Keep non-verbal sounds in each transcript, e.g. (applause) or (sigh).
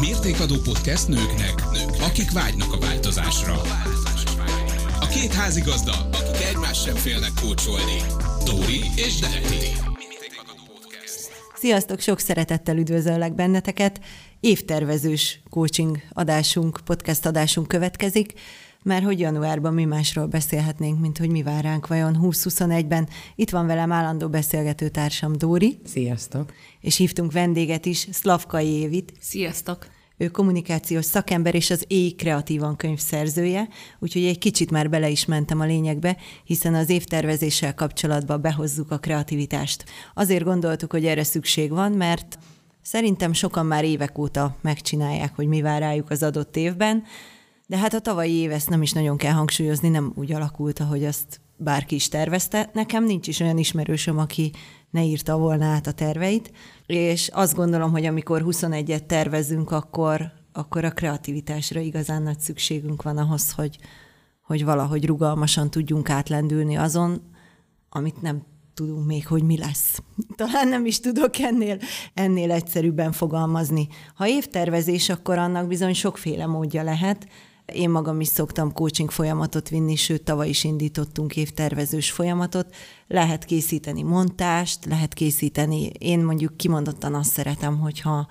Mértékadó podcast nőknek, nők, akik vágynak a változásra. A két házigazda, akik egymás sem félnek kócsolni. Dóri és Detti. Sziasztok, sok szeretettel üdvözöllek benneteket. Évtervezős coaching adásunk, podcast adásunk következik mert hogy januárban mi másról beszélhetnénk, mint hogy mi vár ránk vajon 2021-ben. Itt van velem állandó beszélgető társam Dóri. Sziasztok! És hívtunk vendéget is, Szlavkai Évit. Sziasztok! Ő kommunikációs szakember és az Éj Kreatívan könyv szerzője, úgyhogy egy kicsit már bele is mentem a lényegbe, hiszen az évtervezéssel kapcsolatban behozzuk a kreativitást. Azért gondoltuk, hogy erre szükség van, mert szerintem sokan már évek óta megcsinálják, hogy mi vár rájuk az adott évben, de hát a tavalyi év ezt nem is nagyon kell hangsúlyozni, nem úgy alakult, ahogy azt bárki is tervezte. Nekem nincs is olyan ismerősöm, aki ne írta volna át a terveit, és azt gondolom, hogy amikor 21-et tervezünk, akkor, akkor a kreativitásra igazán nagy szükségünk van ahhoz, hogy, hogy valahogy rugalmasan tudjunk átlendülni azon, amit nem tudunk még, hogy mi lesz. (laughs) Talán nem is tudok ennél, ennél egyszerűbben fogalmazni. Ha évtervezés, akkor annak bizony sokféle módja lehet, én magam is szoktam coaching folyamatot vinni, sőt, tavaly is indítottunk évtervezős folyamatot. Lehet készíteni montást, lehet készíteni, én mondjuk kimondottan azt szeretem, hogyha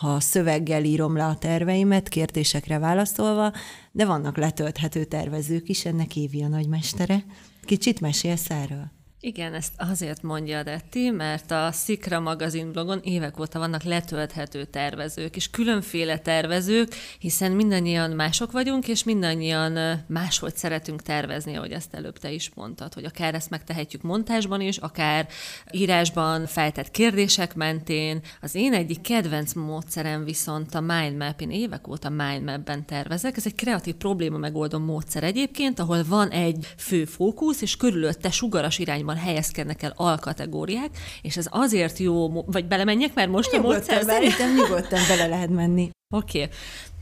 ha szöveggel írom le a terveimet, kérdésekre válaszolva, de vannak letölthető tervezők is, ennek Évi a nagymestere. Kicsit mesélsz erről? Igen, ezt azért mondja Detti, mert a Szikra magazin blogon évek óta vannak letölthető tervezők, és különféle tervezők, hiszen mindannyian mások vagyunk, és mindannyian máshogy szeretünk tervezni, ahogy ezt előbb te is mondtad, hogy akár ezt megtehetjük montásban is, akár írásban feltett kérdések mentén. Az én egyik kedvenc módszerem viszont a mindmap, én évek óta mindmapben tervezek. Ez egy kreatív probléma megoldó módszer egyébként, ahol van egy fő fókusz, és körülötte sugaras irányba csoportban helyezkednek el alkategóriák, és ez azért jó, vagy belemenjek már most nyugodtan, a módszerbe? Szerintem nyugodtan bele lehet menni. Oké. Okay.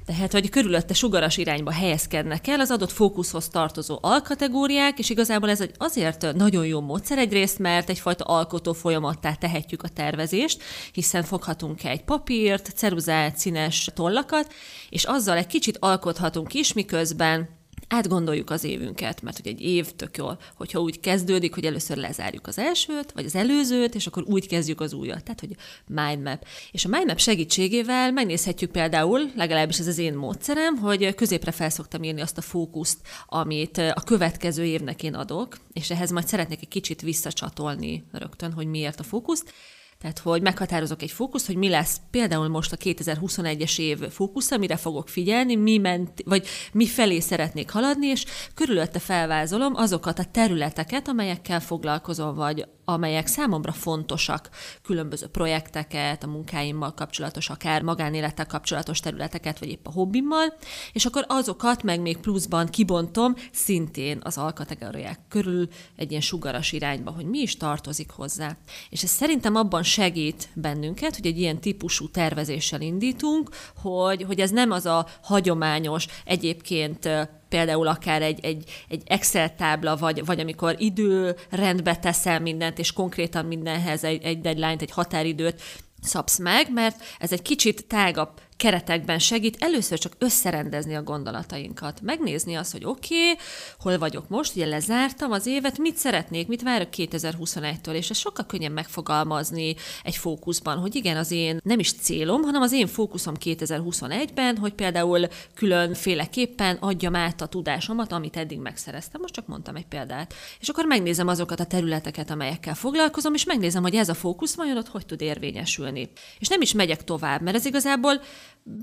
Tehát, hogy körülötte sugaras irányba helyezkednek el az adott fókuszhoz tartozó alkategóriák, és igazából ez egy azért nagyon jó módszer egyrészt, mert egyfajta alkotó folyamattá tehetjük a tervezést, hiszen foghatunk egy papírt, ceruzát, színes tollakat, és azzal egy kicsit alkothatunk is, miközben átgondoljuk az évünket, mert hogy egy év tök jól, hogyha úgy kezdődik, hogy először lezárjuk az elsőt, vagy az előzőt, és akkor úgy kezdjük az újat. Tehát, hogy mindmap. És a mindmap segítségével megnézhetjük például, legalábbis ez az én módszerem, hogy középre felszoktam írni azt a fókuszt, amit a következő évnek én adok, és ehhez majd szeretnék egy kicsit visszacsatolni rögtön, hogy miért a fókuszt. Tehát, hogy meghatározok egy fókusz, hogy mi lesz például most a 2021-es év fókusz, amire fogok figyelni, mi ment, vagy mi felé szeretnék haladni, és körülötte felvázolom azokat a területeket, amelyekkel foglalkozom, vagy amelyek számomra fontosak, különböző projekteket, a munkáimmal kapcsolatos, akár magánélettel kapcsolatos területeket, vagy épp a hobbimmal, és akkor azokat meg még pluszban kibontom szintén az alkategóriák körül egy ilyen sugaras irányba, hogy mi is tartozik hozzá. És ez szerintem abban segít bennünket, hogy egy ilyen típusú tervezéssel indítunk, hogy, hogy ez nem az a hagyományos, egyébként például akár egy, egy, egy Excel tábla, vagy, vagy amikor időrendbe teszel mindent, és konkrétan mindenhez egy, egy deadline-t, egy határidőt szabsz meg, mert ez egy kicsit tágabb keretekben segít először csak összerendezni a gondolatainkat. Megnézni azt, hogy oké, okay, hol vagyok most, ugye lezártam az évet, mit szeretnék, mit várok 2021-től, és ez sokkal könnyebb megfogalmazni egy fókuszban, hogy igen, az én nem is célom, hanem az én fókuszom 2021-ben, hogy például különféleképpen adjam át a tudásomat, amit eddig megszereztem. Most csak mondtam egy példát. És akkor megnézem azokat a területeket, amelyekkel foglalkozom, és megnézem, hogy ez a fókusz vajon ott hogy tud érvényesülni. És nem is megyek tovább, mert ez igazából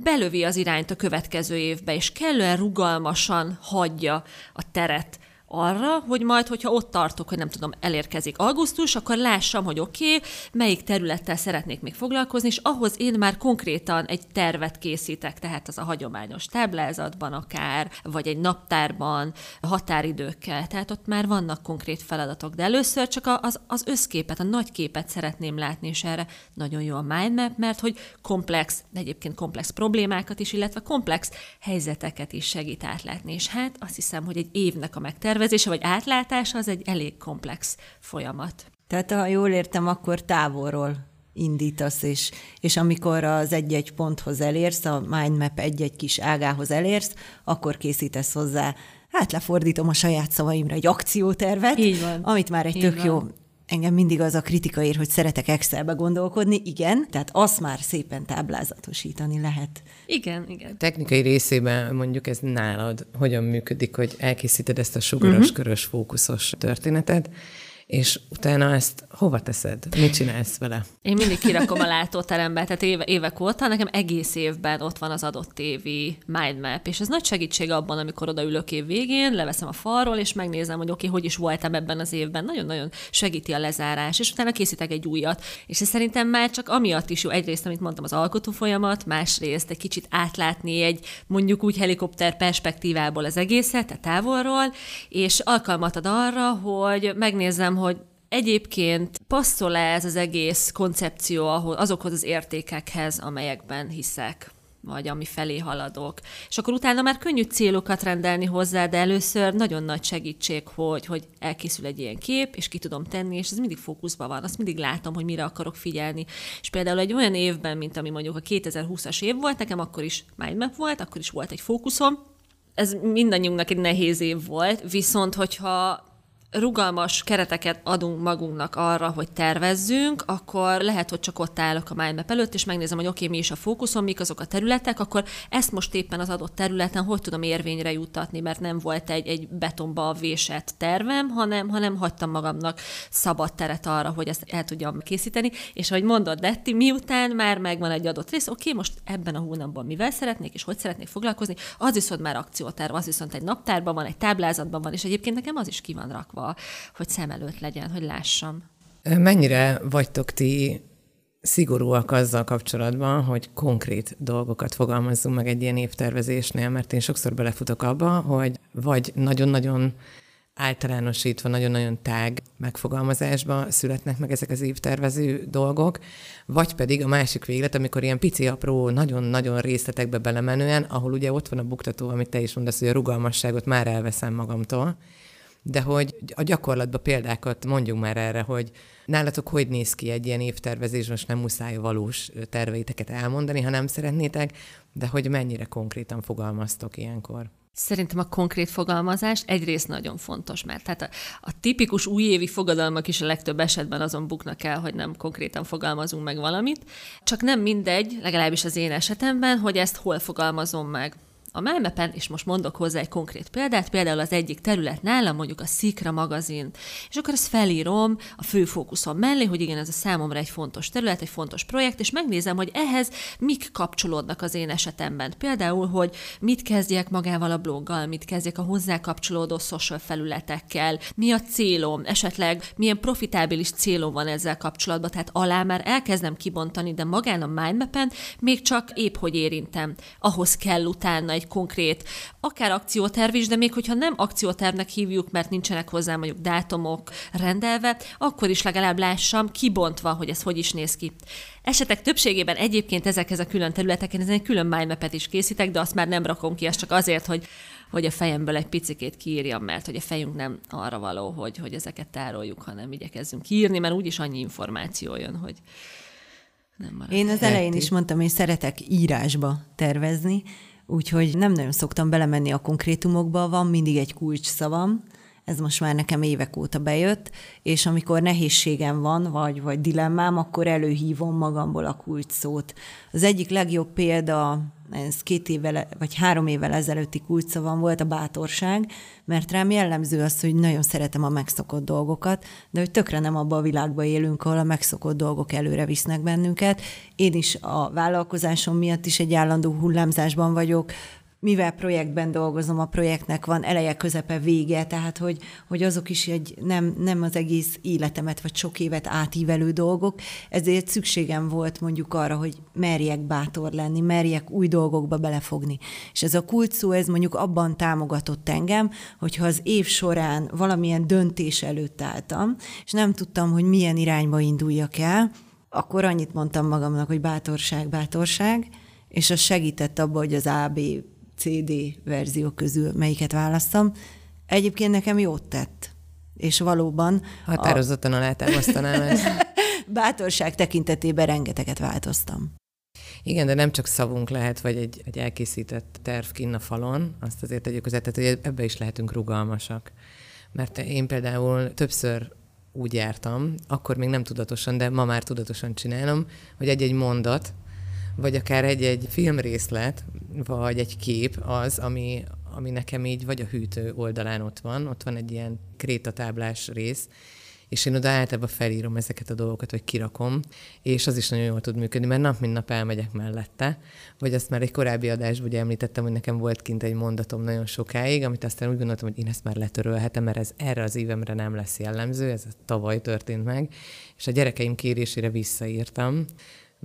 belövi az irányt a következő évbe, és kellően rugalmasan hagyja a teret arra, hogy majd, hogyha ott tartok, hogy nem tudom, elérkezik augusztus, akkor lássam, hogy oké, okay, melyik területtel szeretnék még foglalkozni, és ahhoz én már konkrétan egy tervet készítek, tehát az a hagyományos táblázatban akár, vagy egy naptárban, határidőkkel, tehát ott már vannak konkrét feladatok, de először csak az, az összképet, a nagy képet szeretném látni, és erre nagyon jó a mindmap, mert hogy komplex, egyébként komplex problémákat is, illetve komplex helyzeteket is segít átlátni, és hát azt hiszem, hogy egy évnek a megtervezése, tervezése vagy átlátása az egy elég komplex folyamat. Tehát ha jól értem, akkor távolról indítasz, és, és amikor az egy-egy ponthoz elérsz, a mindmap egy-egy kis ágához elérsz, akkor készítesz hozzá hát lefordítom a saját szavaimra egy akciótervet, Így van. amit már egy Így tök van. jó Engem mindig az a kritika ér, hogy szeretek Excelbe gondolkodni, igen, tehát azt már szépen táblázatosítani lehet. Igen, igen. Technikai részében mondjuk ez nálad hogyan működik, hogy elkészíted ezt a sugaras, uh-huh. körös, fókuszos történetet, és utána ezt hova teszed? Mit csinálsz vele? Én mindig kirakom a látóterembe, tehát éve, évek óta, nekem egész évben ott van az adott évi mindmap, és ez nagy segítség abban, amikor odaülök év végén, leveszem a falról, és megnézem, hogy oké, okay, hogy is voltam ebben az évben. Nagyon-nagyon segíti a lezárás, és utána készítek egy újat. És ez szerintem már csak amiatt is jó, egyrészt, amit mondtam, az alkotó folyamat, másrészt egy kicsit átlátni egy mondjuk úgy helikopter perspektívából az egészet, tehát távolról, és alkalmat ad arra, hogy megnézem, hogy egyébként passzol-e ez az egész koncepció azokhoz az értékekhez, amelyekben hiszek vagy ami felé haladok. És akkor utána már könnyű célokat rendelni hozzá, de először nagyon nagy segítség, hogy, hogy elkészül egy ilyen kép, és ki tudom tenni, és ez mindig fókuszban van, azt mindig látom, hogy mire akarok figyelni. És például egy olyan évben, mint ami mondjuk a 2020-as év volt, nekem akkor is mindmap volt, akkor is volt egy fókuszom, ez mindannyiunknak egy nehéz év volt, viszont hogyha rugalmas kereteket adunk magunknak arra, hogy tervezzünk, akkor lehet, hogy csak ott állok a mindmap előtt, és megnézem, hogy oké, okay, mi is a fókuszom, mik azok a területek, akkor ezt most éppen az adott területen hogy tudom érvényre juttatni, mert nem volt egy, egy betonba vésett tervem, hanem, hanem hagytam magamnak szabad teret arra, hogy ezt el tudjam készíteni, és ahogy mondod, Detti, miután már megvan egy adott rész, oké, okay, most ebben a hónapban mivel szeretnék, és hogy szeretnék foglalkozni, az viszont már akcióterv, az viszont egy naptárban van, egy táblázatban van, és egyébként nekem az is ki van rakva hogy szem előtt legyen, hogy lássam. Mennyire vagytok ti szigorúak azzal kapcsolatban, hogy konkrét dolgokat fogalmazzunk meg egy ilyen évtervezésnél, mert én sokszor belefutok abba, hogy vagy nagyon-nagyon általánosítva, nagyon-nagyon tág megfogalmazásba születnek meg ezek az évtervező dolgok, vagy pedig a másik véglet, amikor ilyen pici, apró, nagyon-nagyon részletekbe belemenően, ahol ugye ott van a buktató, amit te is mondasz, hogy a rugalmasságot már elveszem magamtól, de hogy a gyakorlatban példákat mondjunk már erre, hogy nálatok hogy néz ki egy ilyen évtervezés, most nem muszáj valós terveiteket elmondani, ha nem szeretnétek, de hogy mennyire konkrétan fogalmaztok ilyenkor? Szerintem a konkrét fogalmazás egyrészt nagyon fontos, mert tehát a, a tipikus újévi fogadalmak is a legtöbb esetben azon buknak el, hogy nem konkrétan fogalmazunk meg valamit. Csak nem mindegy, legalábbis az én esetemben, hogy ezt hol fogalmazom meg a Melmepen, és most mondok hozzá egy konkrét példát, például az egyik terület nálam, mondjuk a Szikra magazin, és akkor ezt felírom a fő fókuszom mellé, hogy igen, ez a számomra egy fontos terület, egy fontos projekt, és megnézem, hogy ehhez mik kapcsolódnak az én esetemben. Például, hogy mit kezdjek magával a bloggal, mit kezdjek a hozzá kapcsolódó social felületekkel, mi a célom, esetleg milyen profitábilis célom van ezzel kapcsolatban, tehát alá már elkezdem kibontani, de magán a mindmapen még csak épp hogy érintem. Ahhoz kell utána egy egy konkrét, akár akcióterv is, de még hogyha nem akciótervnek hívjuk, mert nincsenek hozzá mondjuk dátumok rendelve, akkor is legalább lássam kibontva, hogy ez hogy is néz ki. Esetek többségében egyébként ezekhez a külön területeken ezen egy külön mindmap is készítek, de azt már nem rakom ki, az csak azért, hogy hogy a fejemből egy picikét kiírjam, mert hogy a fejünk nem arra való, hogy, hogy ezeket tároljuk, hanem igyekezzünk kiírni, mert úgyis annyi információ jön, hogy nem marad. Én az elején is mondtam, hogy szeretek írásba tervezni, úgyhogy nem nagyon szoktam belemenni a konkrétumokba, van mindig egy kulcs szavam, ez most már nekem évek óta bejött, és amikor nehézségem van, vagy, vagy dilemmám, akkor előhívom magamból a kulcs szót. Az egyik legjobb példa, ez két évvel, vagy három évvel ezelőtti kulcsszavam volt a bátorság, mert rám jellemző az, hogy nagyon szeretem a megszokott dolgokat, de hogy tökre nem abban a világban élünk, ahol a megszokott dolgok előre visznek bennünket. Én is a vállalkozásom miatt is egy állandó hullámzásban vagyok, mivel projektben dolgozom, a projektnek van eleje, közepe, vége, tehát hogy, hogy azok is egy nem, nem az egész életemet, vagy sok évet átívelő dolgok, ezért szükségem volt mondjuk arra, hogy merjek bátor lenni, merjek új dolgokba belefogni. És ez a kult ez mondjuk abban támogatott engem, hogyha az év során valamilyen döntés előtt álltam, és nem tudtam, hogy milyen irányba induljak el, akkor annyit mondtam magamnak, hogy bátorság, bátorság, és az segített abba, hogy az AB CD verzió közül melyiket választam. Egyébként nekem jót tett. És valóban... Határozottan a... alátámasztanám ezt. (laughs) bátorság tekintetében rengeteget változtam. Igen, de nem csak szavunk lehet, vagy egy, egy elkészített terv kinn a falon, azt azért tegyük hozzá, tehát hogy ebbe is lehetünk rugalmasak. Mert én például többször úgy jártam, akkor még nem tudatosan, de ma már tudatosan csinálom, hogy egy-egy mondat, vagy akár egy-egy filmrészlet, vagy egy kép az, ami, ami nekem így vagy a hűtő oldalán ott van, ott van egy ilyen krétatáblás rész, és én oda általában felírom ezeket a dolgokat, vagy kirakom, és az is nagyon jól tud működni, mert nap mint nap elmegyek mellette. Vagy azt már egy korábbi adásban ugye említettem, hogy nekem volt kint egy mondatom nagyon sokáig, amit aztán úgy gondoltam, hogy én ezt már letörölhetem, mert ez erre az évemre nem lesz jellemző, ez tavaly történt meg, és a gyerekeim kérésére visszaírtam,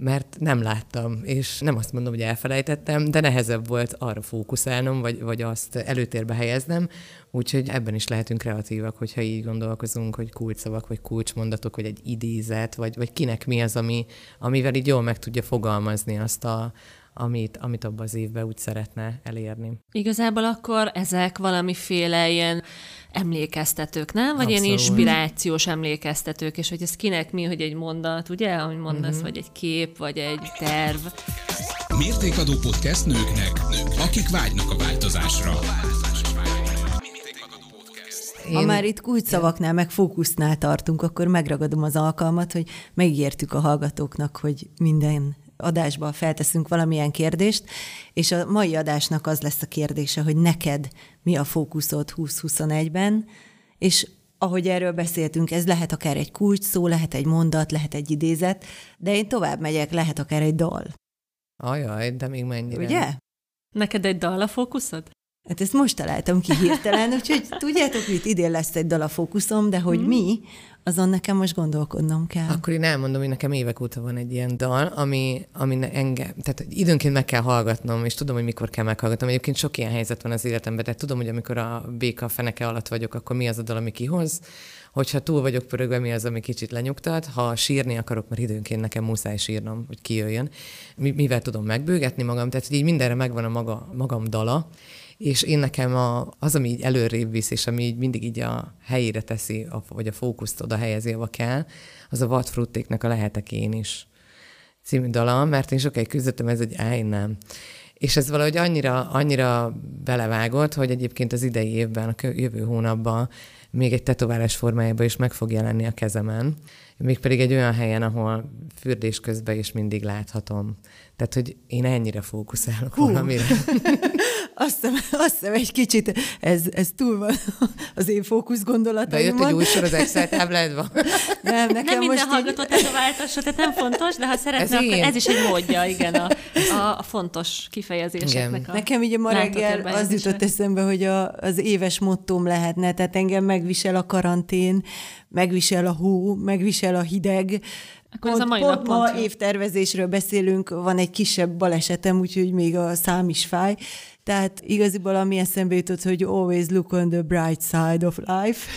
mert nem láttam, és nem azt mondom, hogy elfelejtettem, de nehezebb volt arra fókuszálnom, vagy, vagy azt előtérbe helyeznem, úgyhogy ebben is lehetünk kreatívak, hogyha így gondolkozunk, hogy kulcsszavak, vagy kulcsmondatok, vagy egy idézet, vagy, vagy kinek mi az, ami, amivel így jól meg tudja fogalmazni azt a, amit, amit abban az évben úgy szeretne elérni. Igazából akkor ezek valamiféle ilyen emlékeztetők, nem? Vagy Abszolút. ilyen inspirációs emlékeztetők, és hogy ez kinek mi, hogy egy mondat, ugye, ahogy mondasz, uh-huh. vagy egy kép, vagy egy terv. Mértékadó podcast nőknek, nők, akik vágynak a változásra. Én... Ha már itt kulcsszavaknál, meg fókusznál tartunk, akkor megragadom az alkalmat, hogy megígértük a hallgatóknak, hogy minden adásba felteszünk valamilyen kérdést, és a mai adásnak az lesz a kérdése, hogy neked mi a fókuszod 2021-ben, és ahogy erről beszéltünk, ez lehet akár egy kulcs szó, lehet egy mondat, lehet egy idézet, de én tovább megyek, lehet akár egy dal. Ajaj, de még mennyire. Ugye? Neked egy dal a fókuszod? Hát ezt most találtam ki hirtelen, úgyhogy tudjátok, hogy itt idén lesz egy dal a fókuszom, de hogy mm. mi, azon nekem most gondolkodnom kell. Akkor én elmondom, hogy nekem évek óta van egy ilyen dal, ami, ami engem, tehát időnként meg kell hallgatnom, és tudom, hogy mikor kell meghallgatnom. Egyébként sok ilyen helyzet van az életemben, tehát tudom, hogy amikor a béka feneke alatt vagyok, akkor mi az a dal, ami kihoz, hogyha túl vagyok pörögve, mi az, ami kicsit lenyugtat, ha sírni akarok, mert időnként nekem muszáj sírnom, hogy kijöjjön, mivel tudom megbőgetni magam, tehát így mindenre megvan a maga, magam dala, és én nekem a, az, ami így előrébb visz, és ami így mindig így a helyére teszi, a, vagy a fókuszt oda helyezi, ahova kell, az a vadfruttéknek a Lehetek én is című dala, mert én sokáig küzdöttem ez, hogy állj, nem. És ez valahogy annyira, annyira belevágott, hogy egyébként az idei évben, a jövő hónapban még egy tetoválás formájában is meg fog jelenni a kezemen, mégpedig egy olyan helyen, ahol fürdés közben is mindig láthatom. Tehát, hogy én ennyire fókuszálok Hú. valamire. (laughs) azt hiszem, azt hiszem egy kicsit, ez, ez túl van az én fókusz gondolataimon. Bejött egy új sor az Excel tábládba. Nem, nekem nem minden most hallgató így... váltassa, tehát nem fontos, de ha szeretne, ez, akkor ez is egy módja, igen, a, a, a fontos kifejezéseknek. A nekem így ma reggel az jutott eszembe, hogy a, az éves mottóm lehetne, tehát engem megvisel a karantén, megvisel a hó, megvisel a hideg, akkor pont, ez a mai pont ma évtervezésről beszélünk, van egy kisebb balesetem, úgyhogy még a szám is fáj. Tehát igaziból ami eszembe jutott, hogy always look on the bright side of life.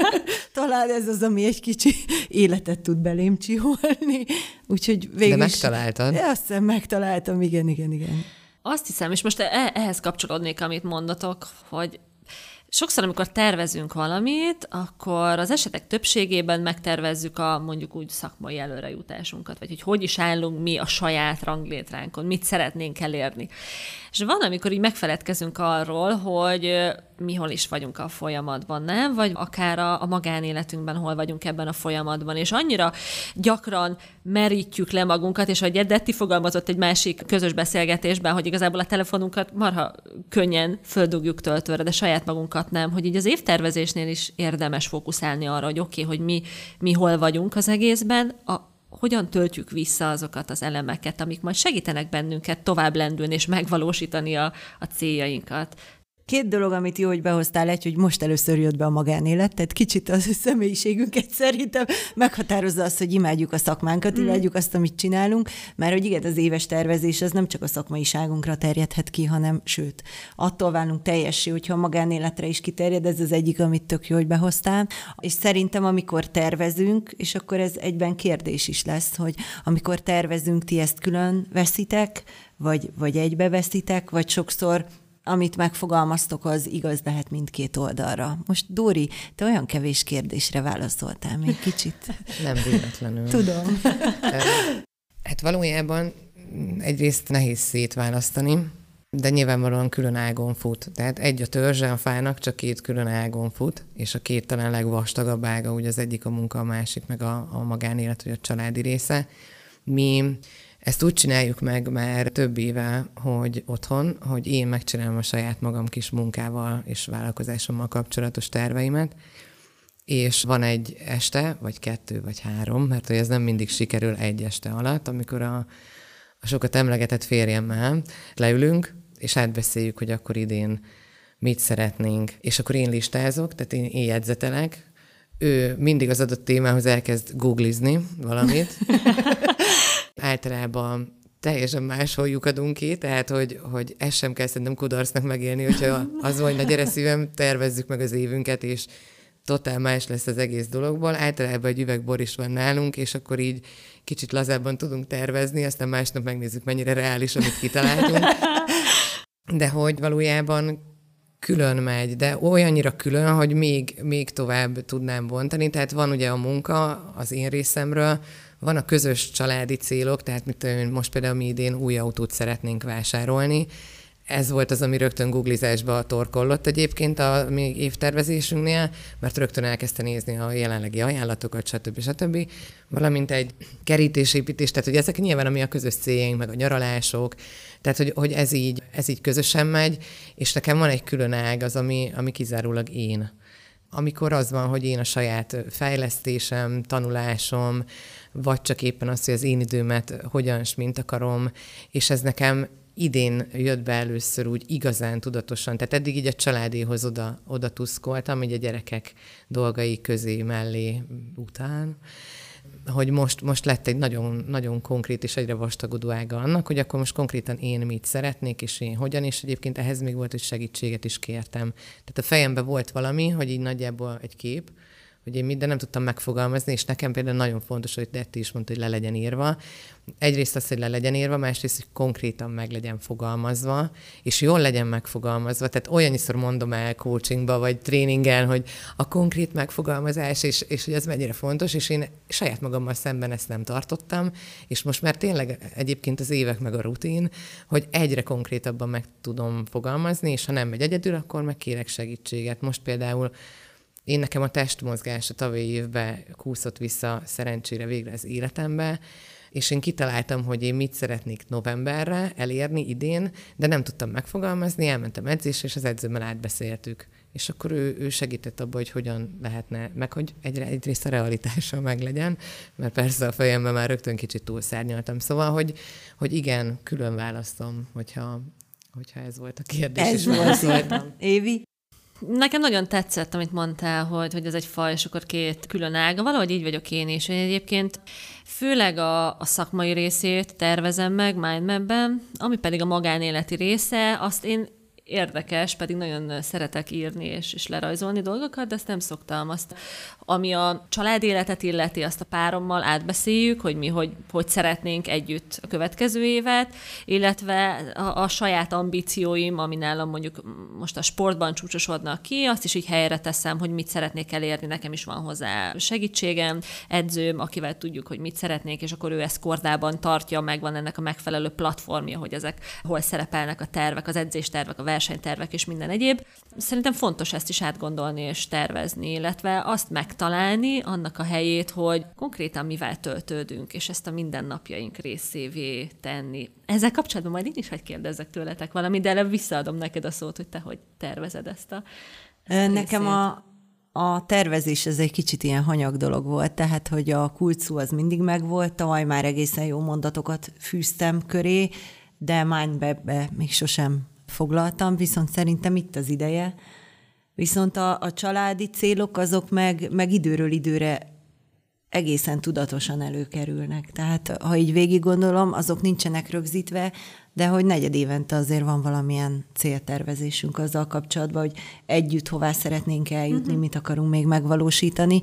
(laughs) Talán ez az, ami egy kicsi életet tud belém csiholni. Úgyhogy végül De megtaláltad? De azt hiszem megtaláltam, igen, igen, igen. Azt hiszem, és most e- ehhez kapcsolódnék, amit mondatok, hogy Sokszor, amikor tervezünk valamit, akkor az esetek többségében megtervezzük a mondjuk úgy szakmai előrejutásunkat, vagy hogy hogy is állunk mi a saját ranglétránkon, mit szeretnénk elérni. És van, amikor így megfeledkezünk arról, hogy mi hol is vagyunk a folyamatban, nem? Vagy akár a, a magánéletünkben hol vagyunk ebben a folyamatban. És annyira gyakran merítjük le magunkat, és hogy Detti fogalmazott egy másik közös beszélgetésben, hogy igazából a telefonunkat marha könnyen földugjuk töltőre, de saját magunkat nem, hogy így az évtervezésnél is érdemes fókuszálni arra, hogy oké, okay, hogy mi, mi hol vagyunk az egészben, a, hogyan töltjük vissza azokat az elemeket, amik majd segítenek bennünket tovább lendülni és megvalósítani a, a céljainkat. Két dolog, amit jó, hogy behoztál egy, hogy most először jött be a magánélet, tehát kicsit az a (laughs) személyiségünket szerintem meghatározza azt, hogy imádjuk a szakmánkat, mm. imádjuk azt, amit csinálunk, mert hogy igen, az éves tervezés az nem csak a szakmaiságunkra terjedhet ki, hanem sőt, attól válunk teljessé, hogyha a magánéletre is kiterjed, ez az egyik, amit tök jó, hogy behoztál. És szerintem, amikor tervezünk, és akkor ez egyben kérdés is lesz, hogy amikor tervezünk, ti ezt külön veszitek, vagy, vagy egybeveszitek, vagy sokszor amit megfogalmaztok, az igaz lehet mindkét oldalra. Most Dóri, te olyan kevés kérdésre válaszoltál még kicsit. (laughs) Nem véletlenül. Tudom. (laughs) hát valójában egyrészt nehéz szétválasztani, de nyilvánvalóan külön ágon fut. Tehát egy a törzse a fának, csak két külön ágon fut, és a két talán legvastagabb ága, ugye az egyik a munka, a másik meg a, a magánélet, vagy a családi része. Mi ezt úgy csináljuk meg már több éve, hogy otthon, hogy én megcsinálom a saját magam kis munkával és vállalkozásommal kapcsolatos terveimet, és van egy este, vagy kettő, vagy három, mert hogy ez nem mindig sikerül egy este alatt, amikor a, a sokat emlegetett férjemmel leülünk, és átbeszéljük, hogy akkor idén mit szeretnénk. És akkor én listázok, tehát én, én jegyzetelek, ő mindig az adott témához elkezd googlizni valamit. (laughs) Általában teljesen máshol lyukadunk ki, tehát hogy, hogy ezt sem kell szerintem kudarcnak megélni, hogyha az van, hogy na gyere szívem, tervezzük meg az évünket, és totál más lesz az egész dologból. Általában egy üveg bor is van nálunk, és akkor így kicsit lazábban tudunk tervezni, aztán másnap megnézzük, mennyire reális, amit kitaláltunk. De hogy valójában külön megy, de olyannyira külön, hogy még, még tovább tudnám bontani. Tehát van ugye a munka az én részemről, van a közös családi célok, tehát mit most például mi idén új autót szeretnénk vásárolni, ez volt az, ami rögtön googlizásba torkollott egyébként a mi évtervezésünknél, mert rögtön elkezdte nézni a jelenlegi ajánlatokat, stb. stb. Valamint egy kerítésépítés, tehát hogy ezek nyilván ami a közös céljaink, meg a nyaralások, tehát hogy, hogy ez, így, ez így közösen megy, és nekem van egy külön ág, az, ami, ami kizárólag én. Amikor az van, hogy én a saját fejlesztésem, tanulásom, vagy csak éppen az, hogy az én időmet hogyan mint akarom, és ez nekem idén jött be először úgy igazán tudatosan, tehát eddig így a családéhoz oda, oda tuszkoltam, így a gyerekek dolgai közé, mellé, után, hogy most, most lett egy nagyon, nagyon konkrét és egyre vastagodó ága annak, hogy akkor most konkrétan én mit szeretnék, és én hogyan, és egyébként ehhez még volt, hogy segítséget is kértem. Tehát a fejemben volt valami, hogy így nagyjából egy kép, hogy én minden nem tudtam megfogalmazni, és nekem például nagyon fontos, hogy Detti is mondta, hogy le legyen írva. Egyrészt az, hogy le legyen írva, másrészt, hogy konkrétan meg legyen fogalmazva, és jól legyen megfogalmazva. Tehát olyaniszor mondom el coachingba, vagy tréningen, hogy a konkrét megfogalmazás, és, és hogy ez mennyire fontos, és én saját magammal szemben ezt nem tartottam, és most már tényleg egyébként az évek meg a rutin, hogy egyre konkrétabban meg tudom fogalmazni, és ha nem megy egyedül, akkor meg kérek segítséget. Most például én nekem a testmozgás a tavalyi évben kúszott vissza szerencsére végre az életembe, és én kitaláltam, hogy én mit szeretnék novemberre elérni idén, de nem tudtam megfogalmazni, elmentem edzésre, és az edzőmmel átbeszéltük. És akkor ő, ő segített abba, hogy hogyan lehetne, meg hogy egyre, egyrészt a realitása meg legyen, mert persze a fejemben már rögtön kicsit túlszárnyaltam. Szóval, hogy, hogy igen, külön választom, hogyha, hogyha ez volt a kérdés. Ez volt. Évi? Nekem nagyon tetszett, amit mondtál, hogy, hogy ez egy faj, és akkor két külön ága. Valahogy így vagyok én is. Én egyébként főleg a, a szakmai részét tervezem meg mindmapben, ami pedig a magánéleti része, azt én érdekes, pedig nagyon szeretek írni és, és lerajzolni dolgokat, de ezt nem szoktam. Azt, ami a családéletet illeti, azt a párommal átbeszéljük, hogy mi hogy, hogy szeretnénk együtt a következő évet, illetve a, a saját ambícióim, ami nálam mondjuk most a sportban csúcsosodnak ki, azt is így helyre teszem, hogy mit szeretnék elérni, nekem is van hozzá segítségem, edzőm, akivel tudjuk, hogy mit szeretnék, és akkor ő ezt kordában tartja, megvan ennek a megfelelő platformja, hogy ezek hol szerepelnek a tervek, az edzéstervek, a versenytervek és minden egyéb. Szerintem fontos ezt is átgondolni és tervezni, illetve azt megtalálni annak a helyét, hogy konkrétan mivel töltődünk, és ezt a mindennapjaink részévé tenni. Ezzel kapcsolatban majd én is hogy kérdezzek tőletek valamit, de előbb visszaadom neked a szót, hogy te hogy tervezed ezt a ezt Nekem a, a tervezés ez egy kicsit ilyen hanyag dolog volt, tehát hogy a kulcú az mindig megvolt, tavaly már egészen jó mondatokat fűztem köré, de mindmapbe még sosem foglaltam, viszont szerintem itt az ideje. Viszont a, a családi célok azok meg, meg időről időre egészen tudatosan előkerülnek. Tehát ha így végig gondolom, azok nincsenek rögzítve, de hogy negyed évente azért van valamilyen céltervezésünk azzal kapcsolatban, hogy együtt hová szeretnénk eljutni, uh-huh. mit akarunk még megvalósítani,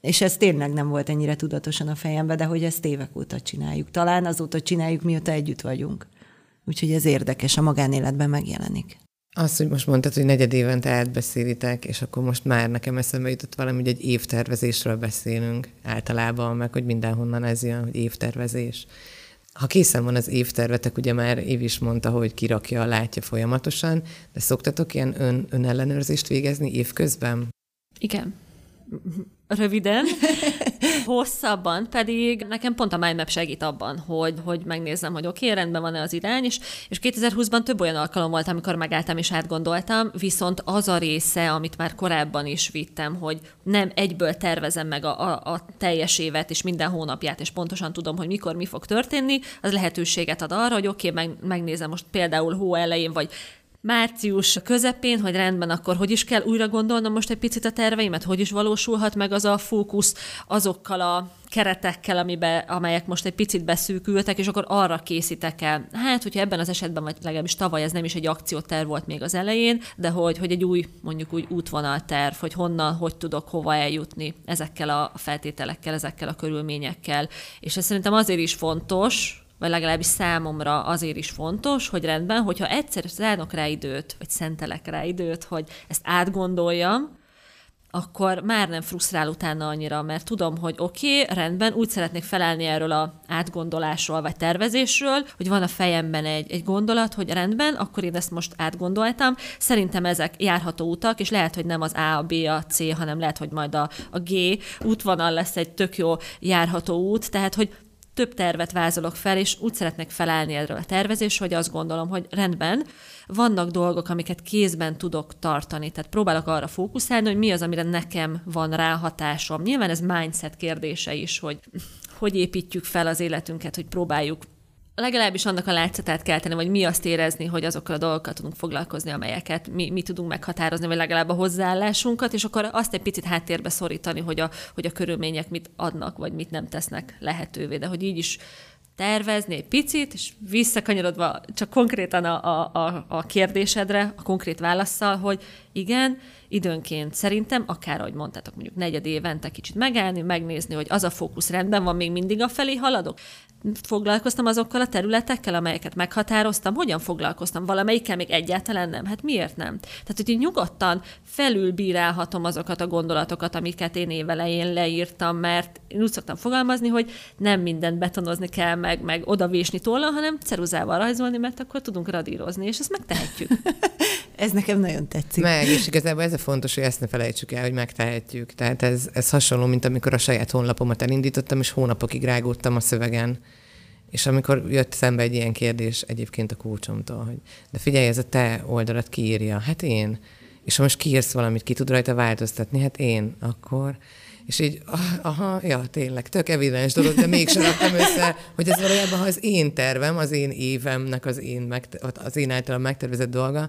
és ez tényleg nem volt ennyire tudatosan a fejembe, de hogy ezt évek óta csináljuk. Talán azóta csináljuk, mióta együtt vagyunk. Úgyhogy ez érdekes, a magánéletben megjelenik. Azt, hogy most mondtad, hogy negyed évente átbeszélitek, és akkor most már nekem eszembe jutott valami, hogy egy évtervezésről beszélünk általában, meg hogy mindenhonnan ez jön, hogy évtervezés. Ha készen van az évtervetek, ugye már Év is mondta, hogy kirakja, látja folyamatosan, de szoktatok ilyen ön, önellenőrzést végezni évközben? Igen röviden, hosszabban pedig nekem pont a mindmap segít abban, hogy, hogy megnézzem, hogy oké, okay, rendben van-e az irány, és, és 2020-ban több olyan alkalom volt, amikor megálltam és átgondoltam, viszont az a része, amit már korábban is vittem, hogy nem egyből tervezem meg a, a, a teljes évet és minden hónapját, és pontosan tudom, hogy mikor mi fog történni, az lehetőséget ad arra, hogy oké, okay, meg, megnézem most például hó elején, vagy március közepén, hogy rendben, akkor hogy is kell újra gondolnom most egy picit a terveimet, hogy is valósulhat meg az a fókusz azokkal a keretekkel, amibe, amelyek most egy picit beszűkültek, és akkor arra készítek el. Hát, hogyha ebben az esetben, vagy legalábbis tavaly ez nem is egy akcióterv volt még az elején, de hogy, hogy egy új, mondjuk úgy útvonalterv, hogy honnan, hogy tudok hova eljutni ezekkel a feltételekkel, ezekkel a körülményekkel. És ez szerintem azért is fontos, vagy legalábbis számomra azért is fontos, hogy rendben, hogyha egyszer zárnak rá időt, vagy szentelek rá időt, hogy ezt átgondoljam, akkor már nem frusztrál utána annyira, mert tudom, hogy oké, okay, rendben, úgy szeretnék felelni erről a átgondolásról vagy tervezésről, hogy van a fejemben egy, egy gondolat, hogy rendben, akkor én ezt most átgondoltam. Szerintem ezek járható utak, és lehet, hogy nem az A, a B, a C, hanem lehet, hogy majd a, a G útvonal lesz egy tök jó járható út, tehát hogy több tervet vázolok fel, és úgy szeretnék felállni erről a tervezés, hogy azt gondolom, hogy rendben, vannak dolgok, amiket kézben tudok tartani, tehát próbálok arra fókuszálni, hogy mi az, amire nekem van ráhatásom. Nyilván ez mindset kérdése is, hogy hogy építjük fel az életünket, hogy próbáljuk legalábbis annak a látszatát kell tenni, vagy mi azt érezni, hogy azokkal a dolgokkal tudunk foglalkozni, amelyeket mi, mi tudunk meghatározni, vagy legalább a hozzáállásunkat, és akkor azt egy picit háttérbe szorítani, hogy a, hogy a körülmények mit adnak, vagy mit nem tesznek lehetővé, de hogy így is tervezni egy picit, és visszakanyarodva csak konkrétan a, a, a kérdésedre, a konkrét válaszsal, hogy igen, időnként szerintem, akár ahogy mondtátok, mondjuk negyed évente kicsit megállni, megnézni, hogy az a fókusz rendben van, még mindig a felé haladok. Foglalkoztam azokkal a területekkel, amelyeket meghatároztam, hogyan foglalkoztam, valamelyikkel még egyáltalán nem. Hát miért nem? Tehát, hogy én nyugodtan felülbírálhatom azokat a gondolatokat, amiket én évelején leírtam, mert én úgy szoktam fogalmazni, hogy nem mindent betonozni kell, meg, meg odavésni tollal, hanem ceruzával rajzolni, mert akkor tudunk radírozni, és ezt megtehetjük. (laughs) ez nekem nagyon tetszik. Meg, és igazából ez a fontos, hogy ezt ne felejtsük el, hogy megtehetjük. Tehát ez, ez hasonló, mint amikor a saját honlapomat elindítottam, és hónapokig rágódtam a szövegen. És amikor jött szembe egy ilyen kérdés egyébként a kócsomtól, hogy de figyelj, ez a te oldalat kiírja, hát én. És ha most kiírsz valamit, ki tud rajta változtatni, hát én, akkor... És így, ah, aha, ja, tényleg, tök evidens dolog, de mégsem raktam össze, hogy ez valójában, az én tervem, az én évemnek az én, megte- az én általam megtervezett dolga,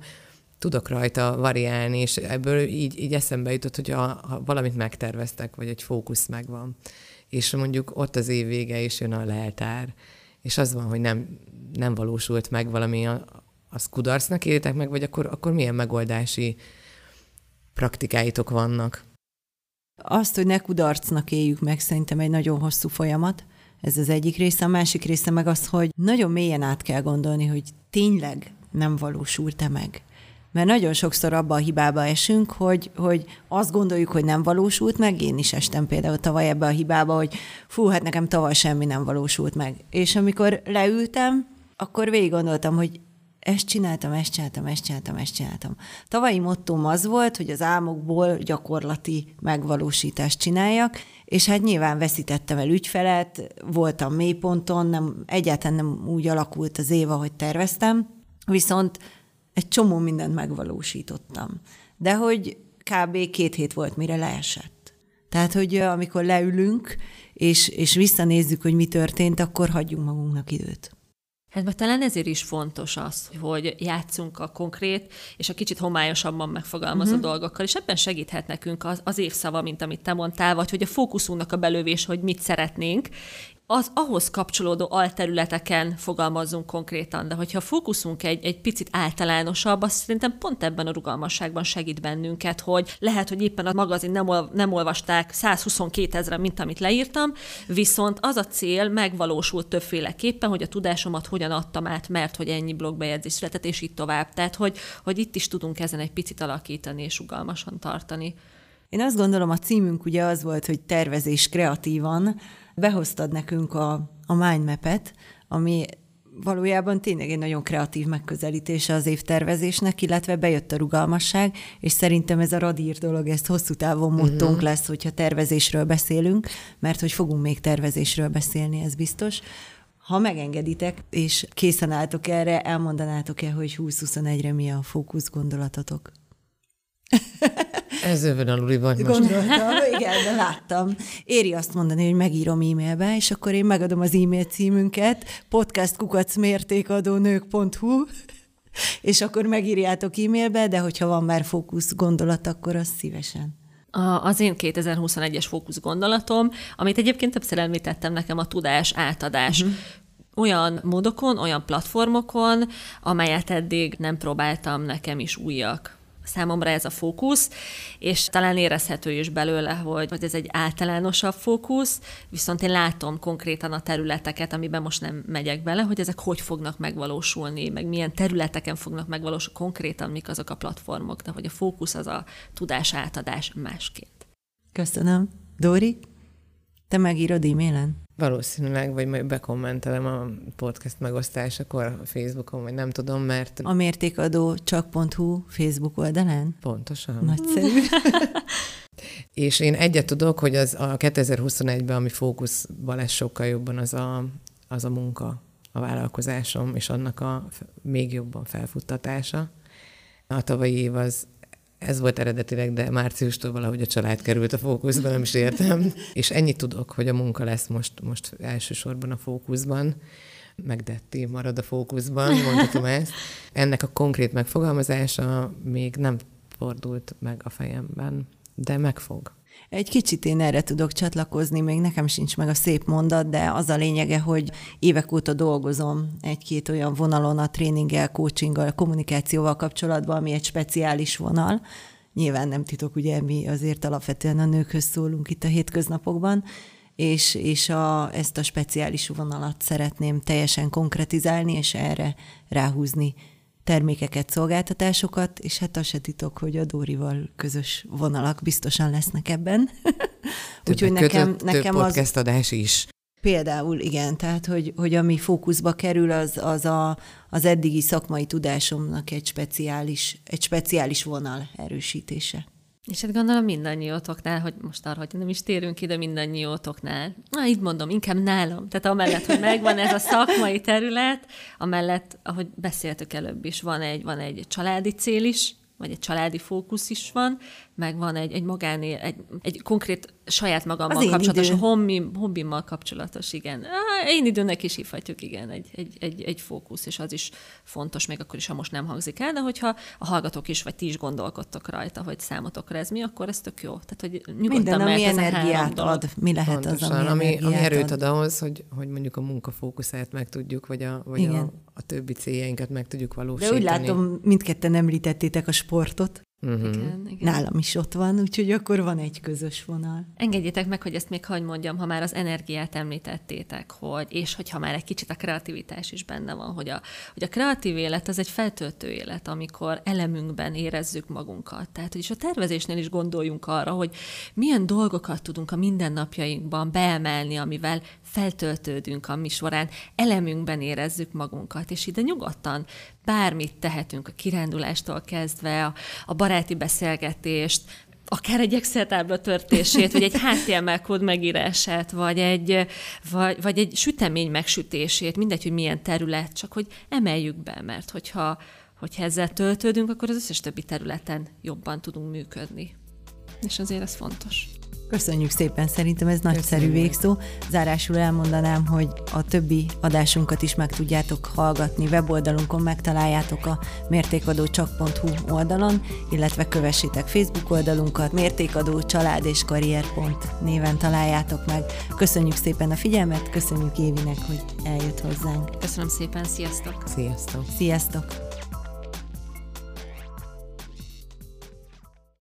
tudok rajta variálni, és ebből így, így eszembe jutott, hogy ha, ha valamit megterveztek, vagy egy fókusz megvan, és mondjuk ott az év vége is jön a leltár, és az van, hogy nem, nem valósult meg valami, az kudarcnak értek meg, vagy akkor, akkor milyen megoldási praktikáitok vannak? Azt, hogy ne kudarcnak éljük meg, szerintem egy nagyon hosszú folyamat. Ez az egyik része. A másik része meg az, hogy nagyon mélyen át kell gondolni, hogy tényleg nem valósult-e meg. Mert nagyon sokszor abba a hibába esünk, hogy, hogy azt gondoljuk, hogy nem valósult meg. Én is estem például tavaly ebbe a hibába, hogy fú, hát nekem tavaly semmi nem valósult meg. És amikor leültem, akkor végig gondoltam, hogy ezt csináltam, ezt csináltam, ezt csináltam, ezt csináltam. Tavalyi mottom az volt, hogy az álmokból gyakorlati megvalósítást csináljak, és hát nyilván veszítettem el ügyfelet, voltam mélyponton, nem, egyáltalán nem úgy alakult az év, ahogy terveztem, viszont egy csomó mindent megvalósítottam. De hogy kb. két hét volt, mire leesett. Tehát, hogy amikor leülünk, és, és visszanézzük, hogy mi történt, akkor hagyjunk magunknak időt. Hát mert talán ezért is fontos az, hogy játszunk a konkrét és a kicsit homályosabban megfogalmazott uh-huh. dolgokkal, és ebben segíthet nekünk az, az évszava, mint amit te mondtál, vagy hogy a fókuszunknak a belövés, hogy mit szeretnénk, az ahhoz kapcsolódó alterületeken fogalmazzunk konkrétan, de hogyha fókuszunk egy, egy picit általánosabb, azt szerintem pont ebben a rugalmasságban segít bennünket, hogy lehet, hogy éppen a magazin nem, ol, nem olvasták 122 ezre, mint amit leírtam, viszont az a cél megvalósult többféleképpen, hogy a tudásomat hogyan adtam át, mert hogy ennyi blogbejegyzés született, és így tovább. Tehát, hogy, hogy itt is tudunk ezen egy picit alakítani és rugalmasan tartani. Én azt gondolom, a címünk ugye az volt, hogy tervezés kreatívan, behoztad nekünk a, a mindmap-et, ami valójában tényleg egy nagyon kreatív megközelítése az évtervezésnek, illetve bejött a rugalmasság, és szerintem ez a radír dolog, ez hosszú távon mottónk uh-huh. lesz, hogyha tervezésről beszélünk, mert hogy fogunk még tervezésről beszélni, ez biztos. Ha megengeditek, és készen álltok erre, elmondanátok-e, hogy 2021-re mi a fókusz gondolatotok? (laughs) Ez övön aluli vagy most. Gondoltam, igen, de láttam. Éri azt mondani, hogy megírom e-mailbe, és akkor én megadom az e-mail címünket, podcastkukacmértékadónők.hu, és akkor megírjátok e-mailbe, de hogyha van már fókusz gondolat, akkor az szívesen. A, az én 2021-es fókusz gondolatom, amit egyébként többször említettem nekem, a tudás átadás. Uh-huh olyan módokon, olyan platformokon, amelyet eddig nem próbáltam, nekem is újak számomra ez a fókusz, és talán érezhető is belőle, hogy, hogy ez egy általánosabb fókusz, viszont én látom konkrétan a területeket, amiben most nem megyek bele, hogy ezek hogy fognak megvalósulni, meg milyen területeken fognak megvalósulni konkrétan, mik azok a platformok, de hogy a fókusz az a tudás átadás másként. Köszönöm. Dóri, te megírod e-mailen? Valószínűleg, vagy majd bekommentelem a podcast megosztásakor a Facebookon, vagy nem tudom, mert... A mértékadó csak.hu Facebook oldalán? Pontosan. Nagyszerű. (laughs) És én egyet tudok, hogy az a 2021-ben, ami fókuszban lesz sokkal jobban, az a, az a munka, a vállalkozásom, és annak a még jobban felfuttatása. A tavalyi év az ez volt eredetileg, de márciustól valahogy a család került a fókuszban, nem is értem. És ennyit tudok, hogy a munka lesz most, most elsősorban a fókuszban, megdetti marad a fókuszban, mondhatom ezt. Ennek a konkrét megfogalmazása még nem fordult meg a fejemben, de megfog. Egy kicsit én erre tudok csatlakozni, még nekem sincs meg a szép mondat, de az a lényege, hogy évek óta dolgozom egy-két olyan vonalon a tréninggel, coachinggal, kommunikációval kapcsolatban, ami egy speciális vonal. Nyilván nem titok, ugye mi azért alapvetően a nőkhöz szólunk itt a hétköznapokban, és, és a, ezt a speciális vonalat szeretném teljesen konkretizálni, és erre ráhúzni termékeket, szolgáltatásokat, és hát azt se titok, hogy a Dórival közös vonalak biztosan lesznek ebben. (laughs) Úgyhogy nekem, nekem több podcast az... adás is. Például igen, tehát hogy, hogy ami fókuszba kerül, az, az a, az eddigi szakmai tudásomnak egy speciális, egy speciális vonal erősítése. És hát gondolom mindannyiótoknál, hogy most arra, hogy nem is térünk ide mindannyiótoknál. Na, így mondom, inkább nálam. Tehát amellett, hogy megvan ez a szakmai terület, amellett, ahogy beszéltük előbb is, van egy, van egy családi cél is, vagy egy családi fókusz is van, meg van egy, egy magánél, egy, egy konkrét saját magammal az kapcsolatos, hobbi, hobbimmal kapcsolatos, igen. Én időnek is hívhatjuk, igen, egy, egy, egy, egy fókusz, és az is fontos, még akkor is, ha most nem hangzik el, de hogyha a hallgatók is, vagy ti is gondolkodtok rajta, hogy számotokra ez mi, akkor ez tök jó. Tehát, hogy nyugodtan Minden, ami energiát ad, mi lehet Pontosan, az, ami, ami, ami erőt ad ahhoz, hogy, hogy mondjuk a munkafókuszát meg tudjuk, vagy a, vagy a, a többi céljainkat meg tudjuk valósítani. De úgy látom, mindketten említettétek a sportot. Uh-huh. Igen, igen. Nálam is ott van, úgyhogy akkor van egy közös vonal. Engedjétek meg, hogy ezt még hagy mondjam, ha már az energiát említettétek, hogy, és hogyha már egy kicsit a kreativitás is benne van, hogy a, hogy a kreatív élet az egy feltöltő élet, amikor elemünkben érezzük magunkat. Tehát, hogy is a tervezésnél is gondoljunk arra, hogy milyen dolgokat tudunk a mindennapjainkban beemelni, amivel feltöltődünk a mi során, elemünkben érezzük magunkat, és ide nyugodtan bármit tehetünk, a kirándulástól kezdve, a, a baráti beszélgetést, akár egy Excel tábla törtését, vagy egy HTML kód megírását, vagy egy, vagy, vagy egy sütemény megsütését, mindegy, hogy milyen terület, csak hogy emeljük be, mert hogyha, hogyha ezzel töltődünk, akkor az összes többi területen jobban tudunk működni. És azért ez fontos. Köszönjük szépen, szerintem ez nagyszerű Köszönjük. végszó. Zárásul elmondanám, hogy a többi adásunkat is meg tudjátok hallgatni, weboldalunkon megtaláljátok a mértékadócsak.hu oldalon, illetve kövessétek Facebook oldalunkat, mértékadó család és karrier pont néven találjátok meg. Köszönjük szépen a figyelmet, köszönjük Évinek, hogy eljött hozzánk. Köszönöm szépen, sziasztok! Sziasztok! Sziasztok!